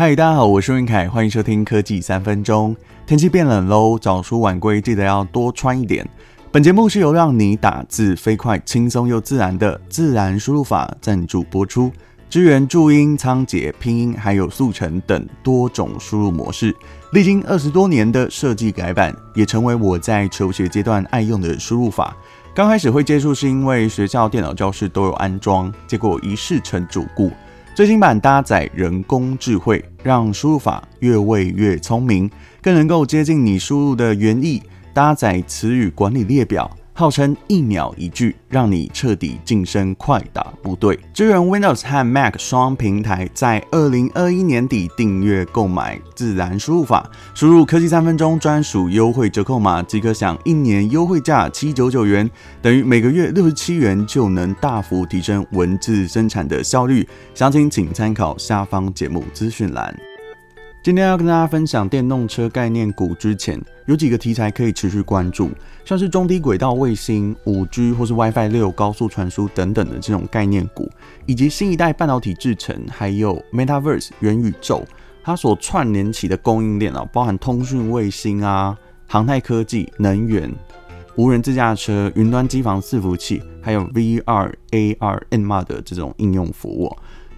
嗨，大家好，我是云凯，欢迎收听科技三分钟。天气变冷喽，早出晚归记得要多穿一点。本节目是由让你打字飞快、轻松又自然的自然输入法赞助播出，支援注音、仓颉、拼音还有速成等多种输入模式，历经二十多年的设计改版，也成为我在求学阶段爱用的输入法。刚开始会接触是因为学校电脑教室都有安装，结果一试成主顾。最新版搭载人工智慧，让输入法越位越聪明，更能够接近你输入的原意。搭载词语管理列表。号称一秒一句，让你彻底晋升快打部队。支援 Windows 和 Mac 双平台，在二零二一年底订阅购买自然输入法，输入科技三分钟专属优惠折扣码，即可享一年优惠价七九九元，等于每个月六十七元，就能大幅提升文字生产的效率。详情请参考下方节目资讯栏。今天要跟大家分享电动车概念股之前，有几个题材可以持续关注，像是中低轨道卫星、五 G 或是 WiFi 六高速传输等等的这种概念股，以及新一代半导体制程，还有 Metaverse 元宇宙，它所串联起的供应链啊，包含通讯卫星啊、航太科技、能源、无人自驾车、云端机房伺服器，还有 VR、AR、MR 的这种应用服务。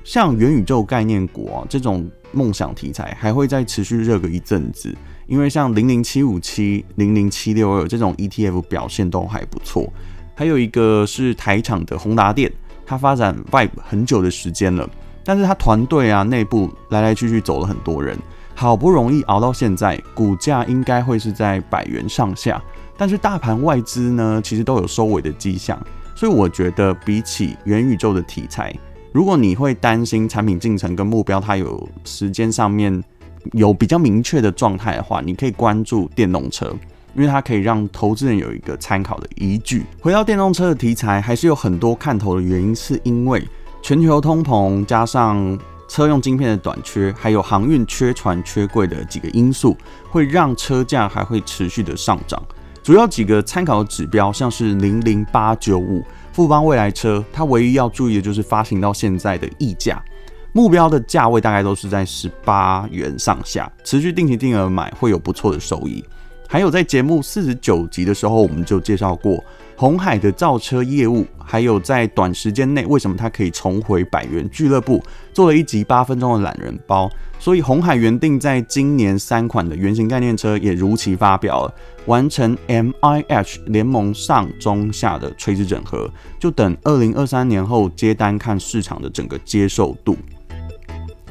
像元宇宙概念股啊，这种梦想题材还会再持续热个一阵子，因为像零零七五七、零零七六二这种 ETF 表现都还不错。还有一个是台厂的宏达电，它发展 Vibe 很久的时间了，但是它团队啊内部来来去去走了很多人，好不容易熬到现在，股价应该会是在百元上下，但是大盘外资呢其实都有收尾的迹象，所以我觉得比起元宇宙的题材。如果你会担心产品进程跟目标，它有时间上面有比较明确的状态的话，你可以关注电动车，因为它可以让投资人有一个参考的依据。回到电动车的题材，还是有很多看头的原因，是因为全球通膨加上车用晶片的短缺，还有航运缺船缺柜的几个因素，会让车价还会持续的上涨。主要几个参考的指标，像是零零八九五富邦未来车，它唯一要注意的就是发行到现在的溢价，目标的价位大概都是在十八元上下，持续定期定额买会有不错的收益。还有在节目四十九集的时候，我们就介绍过。红海的造车业务，还有在短时间内为什么它可以重回百元俱乐部，做了一集八分钟的懒人包。所以红海原定在今年三款的原型概念车也如期发表了，完成 MIH 联盟上中下的垂直整合，就等二零二三年后接单看市场的整个接受度。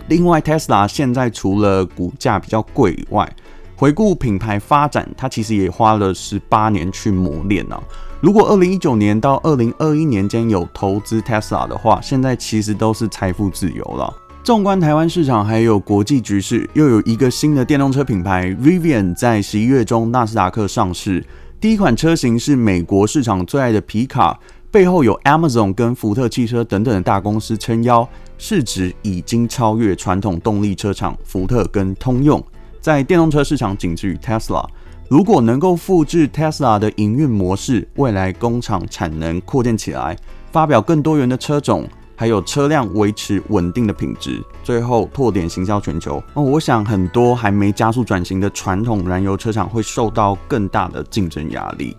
另外，Tesla 现在除了股价比较贵以外，回顾品牌发展，它其实也花了十八年去磨练呢。如果二零一九年到二零二一年间有投资 Tesla 的话，现在其实都是财富自由了。纵观台湾市场还有国际局势，又有一个新的电动车品牌 Rivian 在十一月中纳斯达克上市。第一款车型是美国市场最爱的皮卡，背后有 Amazon 跟福特汽车等等的大公司撑腰，市值已经超越传统动力车厂福特跟通用，在电动车市场仅次于 Tesla。如果能够复制 Tesla 的营运模式，未来工厂产能扩建起来，发表更多元的车种，还有车辆维持稳定的品质，最后拓点行销全球，那我想很多还没加速转型的传统燃油车厂会受到更大的竞争压力。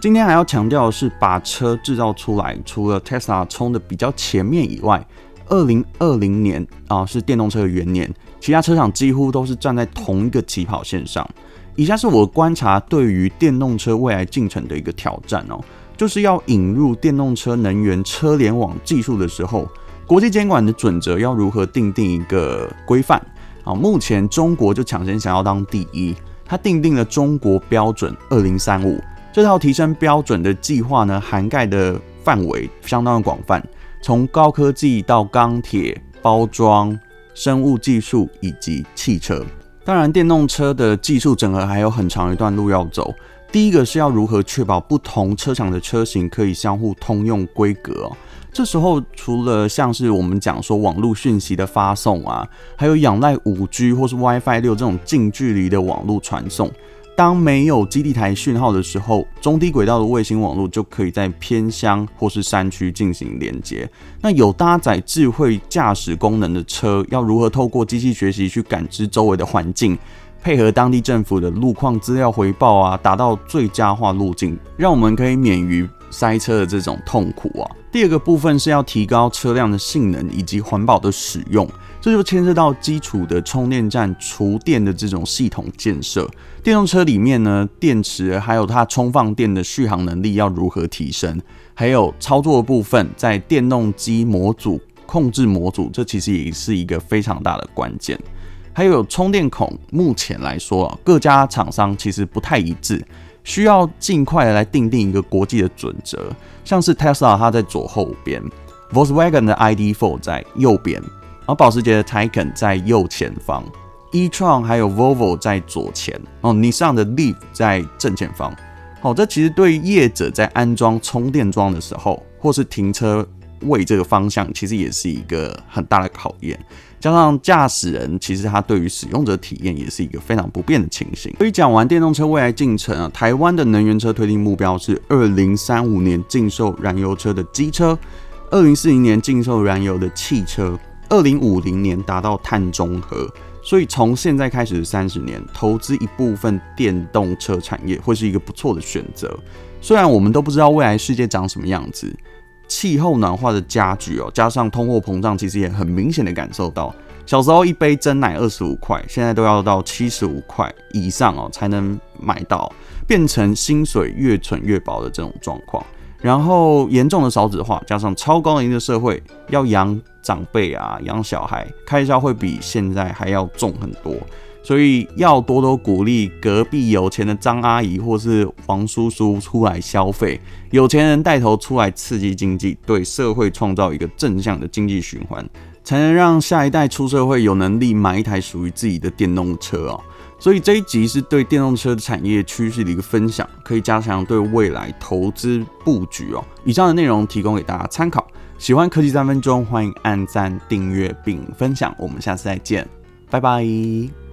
今天还要强调的是，把车制造出来，除了 Tesla 冲的比较前面以外，二零二零年啊是电动车的元年，其他车厂几乎都是站在同一个起跑线上。以下是我观察对于电动车未来进程的一个挑战哦，就是要引入电动车能源车联网技术的时候，国际监管的准则要如何定定一个规范啊？目前中国就抢先想要当第一，它定定了中国标准二零三五这套提升标准的计划呢，涵盖的范围相当的广泛，从高科技到钢铁、包装、生物技术以及汽车。当然，电动车的技术整合还有很长一段路要走。第一个是要如何确保不同车厂的车型可以相互通用规格哦。这时候，除了像是我们讲说网络讯息的发送啊，还有仰赖五 G 或是 WiFi 六这种近距离的网络传送，当没有基地台讯号的时候，中低轨道的卫星网络就可以在偏乡或是山区进行连接。那有搭载智慧驾驶功能的车，要如何透过机器学习去感知周围的环境，配合当地政府的路况资料回报啊，达到最佳化路径，让我们可以免于塞车的这种痛苦啊。第二个部分是要提高车辆的性能以及环保的使用。这就牵涉到基础的充电站、储电的这种系统建设。电动车里面呢，电池还有它充放电的续航能力要如何提升？还有操作的部分，在电动机模组、控制模组，这其实也是一个非常大的关键。还有充电孔，目前来说啊，各家厂商其实不太一致，需要尽快来定定一个国际的准则。像是 Tesla 它在左后边，Volkswagen 的 ID.4 在右边。而保时捷的 Taycan 在右前方，e-tron 还有 Volvo 在左前，哦，Nissan 的 Leaf 在正前方。好，这其实对于业者在安装充电桩的时候，或是停车位这个方向，其实也是一个很大的考验。加上驾驶人，其实他对于使用者体验也是一个非常不便的情形。所以讲完电动车未来进程啊，台湾的能源车推定目标是二零三五年禁售燃油车的机车，二零四零年禁售燃油的汽车。二零五零年达到碳中和，所以从现在开始的三十年，投资一部分电动车产业会是一个不错的选择。虽然我们都不知道未来世界长什么样子，气候暖化的加剧哦，加上通货膨胀，其实也很明显的感受到。小时候一杯真奶二十五块，现在都要到七十五块以上哦才能买到，变成薪水越存越薄的这种状况。然后严重的少子化，加上超高龄的社会，要养长辈啊，养小孩，开销会比现在还要重很多。所以要多多鼓励隔壁有钱的张阿姨或是王叔叔出来消费，有钱人带头出来刺激经济，对社会创造一个正向的经济循环，才能让下一代出社会有能力买一台属于自己的电动车哦。所以这一集是对电动车的产业趋势的一个分享，可以加强对未来投资布局哦。以上的内容提供给大家参考。喜欢科技三分钟，欢迎按赞、订阅并分享。我们下次再见，拜拜。